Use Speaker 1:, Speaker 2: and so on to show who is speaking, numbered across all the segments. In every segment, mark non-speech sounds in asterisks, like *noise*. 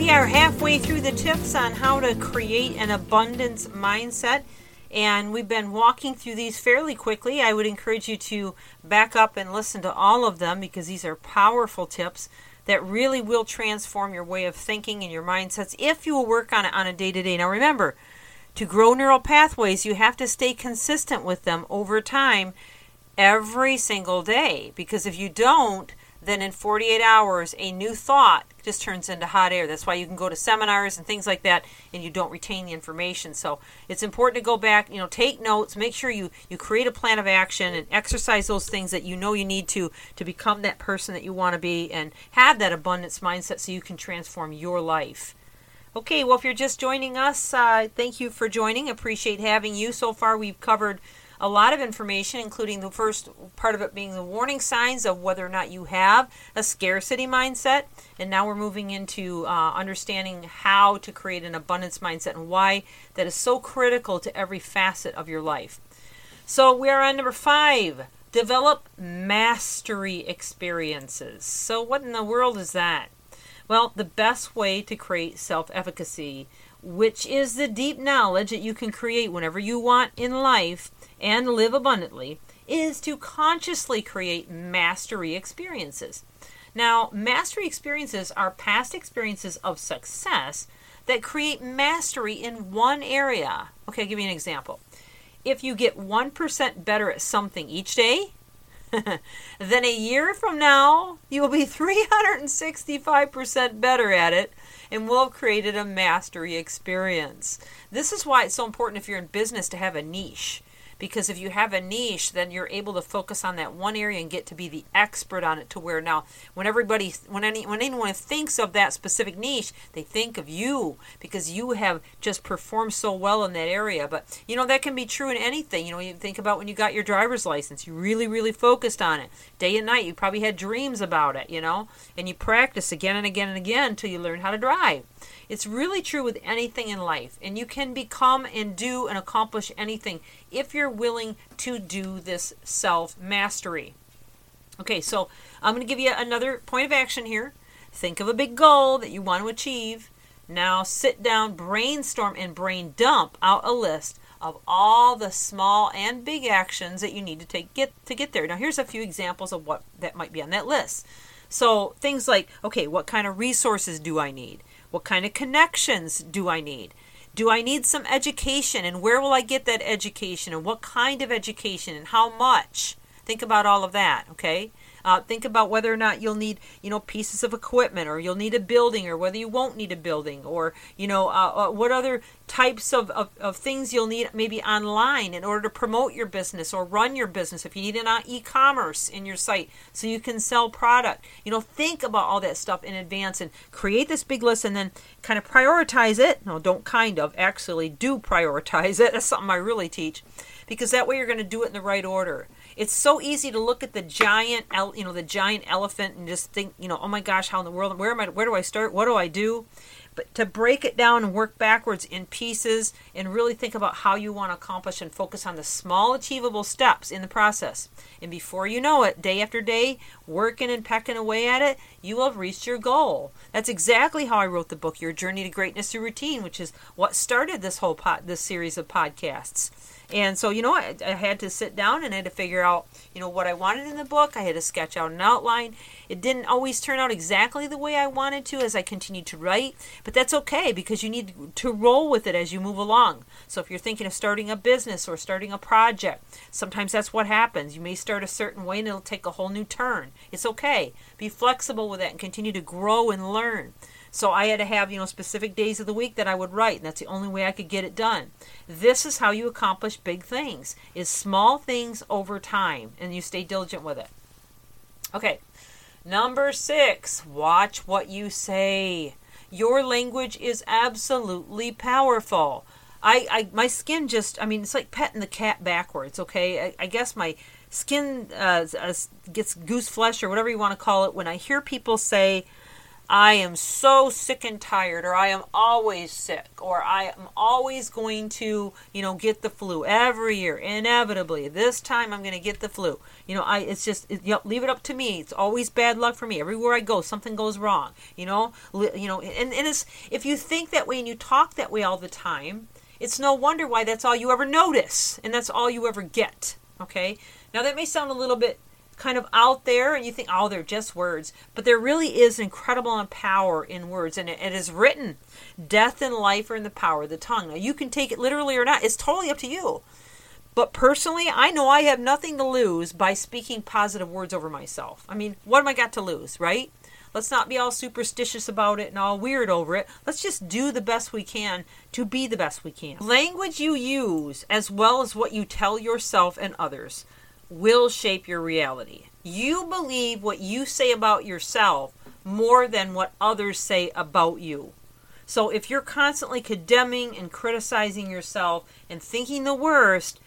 Speaker 1: We are halfway through the tips on how to create an abundance mindset, and we've been walking through these fairly quickly. I would encourage you to back up and listen to all of them because these are powerful tips that really will transform your way of thinking and your mindsets if you will work on it on a day to day. Now, remember, to grow neural pathways, you have to stay consistent with them over time every single day because if you don't, then in 48 hours, a new thought just turns into hot air. That's why you can go to seminars and things like that and you don't retain the information. So it's important to go back, you know, take notes, make sure you, you create a plan of action and exercise those things that you know you need to to become that person that you want to be and have that abundance mindset so you can transform your life. Okay, well, if you're just joining us, uh, thank you for joining. Appreciate having you. So far, we've covered a lot of information, including the first part of it being the warning signs of whether or not you have a scarcity mindset. And now we're moving into uh, understanding how to create an abundance mindset and why that is so critical to every facet of your life. So we are on number five develop mastery experiences. So, what in the world is that? Well, the best way to create self efficacy, which is the deep knowledge that you can create whenever you want in life, and live abundantly is to consciously create mastery experiences. Now, mastery experiences are past experiences of success that create mastery in one area. Okay, I'll give you an example. If you get 1% better at something each day, *laughs* then a year from now, you will be 365% better at it and will have created a mastery experience. This is why it's so important if you're in business to have a niche because if you have a niche then you're able to focus on that one area and get to be the expert on it to where now when everybody when any when anyone thinks of that specific niche they think of you because you have just performed so well in that area. But you know that can be true in anything. You know you think about when you got your driver's license you really really focused on it. Day and night you probably had dreams about it you know and you practice again and again and again until you learn how to drive it's really true with anything in life, and you can become and do and accomplish anything if you're willing to do this self mastery. Okay, so I'm going to give you another point of action here. Think of a big goal that you want to achieve. Now sit down, brainstorm, and brain dump out a list of all the small and big actions that you need to take get to get there. Now here's a few examples of what that might be on that list. So things like, okay, what kind of resources do I need? What kind of connections do I need? Do I need some education? And where will I get that education? And what kind of education? And how much? Think about all of that, okay? Uh, think about whether or not you'll need, you know, pieces of equipment, or you'll need a building, or whether you won't need a building, or you know, uh, uh, what other types of, of, of, things you'll need maybe online in order to promote your business or run your business. If you need an uh, e-commerce in your site so you can sell product, you know, think about all that stuff in advance and create this big list, and then kind of prioritize it. No, don't kind of, actually do prioritize it. *laughs* That's something I really teach, because that way you're going to do it in the right order it's so easy to look at the giant, you know, the giant elephant and just think, you know, oh my gosh, how in the world, where am I, where do I start, what do I do? But to break it down and work backwards in pieces and really think about how you want to accomplish and focus on the small achievable steps in the process. And before you know it, day after day, working and pecking away at it, you will have reached your goal. That's exactly how I wrote the book, Your Journey to Greatness Through Routine, which is what started this whole pot, this series of podcasts. And so, you know, I, I, had to sit down and I had to figure out, you know, what I wanted in the book. I had to sketch out an outline. It didn't always turn out exactly the way I wanted to as I continued to write, but that's okay because you need to roll with it as you move along. So if you're thinking of starting a business or starting a project, sometimes that's what happens. You may start a certain way and it'll take a whole new turn. It's okay. Be flexible with that and continue to grow and learn. So I had to have, you know, specific days of the week that I would write, and that's the only way I could get it done. This is how you accomplish big things. Is small things over time and you stay diligent with it. Okay. Number 6, watch what you say. Your language is absolutely powerful. I, I my skin just I mean it's like petting the cat backwards. Okay, I, I guess my skin uh, uh, gets goose flesh or whatever you want to call it when I hear people say I am so sick and tired, or I am always sick, or I am always going to, you know, get the flu every year, inevitably. This time I'm going to get the flu. You know, I it's just it, you know, leave it up to me. It's always bad luck for me. Everywhere I go, something goes wrong. You know, you know, and and it's if you think that way and you talk that way all the time, it's no wonder why that's all you ever notice and that's all you ever get. Okay, now that may sound a little bit kind of out there and you think, oh, they're just words. But there really is incredible power in words. And it, it is written death and life are in the power of the tongue. Now, you can take it literally or not, it's totally up to you. But personally, I know I have nothing to lose by speaking positive words over myself. I mean, what am I got to lose, right? Let's not be all superstitious about it and all weird over it. Let's just do the best we can to be the best we can. Language you use, as well as what you tell yourself and others, will shape your reality. You believe what you say about yourself more than what others say about you. So if you're constantly condemning and criticizing yourself and thinking the worst,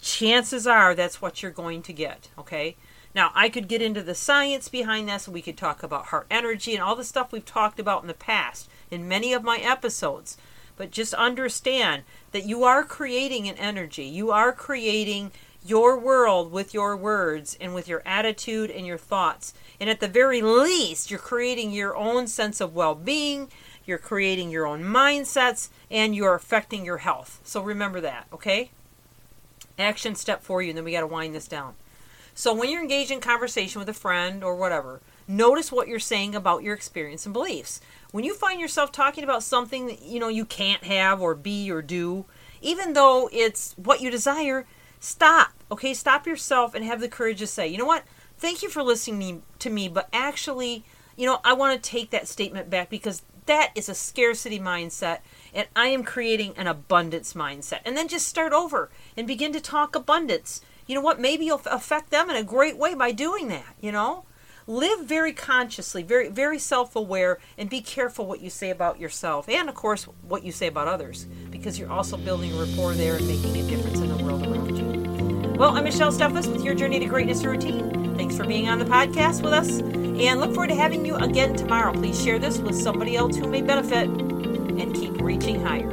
Speaker 1: chances are that's what you're going to get, okay? Now, I could get into the science behind this we could talk about heart energy and all the stuff we've talked about in the past in many of my episodes. But just understand that you are creating an energy. You are creating your world with your words and with your attitude and your thoughts. And at the very least, you're creating your own sense of well being, you're creating your own mindsets, and you're affecting your health. So remember that, okay? Action step for you, and then we got to wind this down. So when you're engaged in conversation with a friend or whatever, notice what you're saying about your experience and beliefs. When you find yourself talking about something that you know you can't have or be or do, even though it's what you desire, stop Okay, stop yourself and have the courage to say, you know what? Thank you for listening to me, but actually, you know, I want to take that statement back because that is a scarcity mindset and I am creating an abundance mindset. And then just start over and begin to talk abundance. You know what? Maybe you'll affect them in a great way by doing that, you know? Live very consciously, very very self-aware and be careful what you say about yourself and of course what you say about others because you're also building a rapport there and making a difference in the world around you. Well, I'm Michelle Steffes with your Journey to Greatness Routine. Thanks for being on the podcast with us and look forward to having you again tomorrow. Please share this with somebody else who may benefit and keep reaching higher.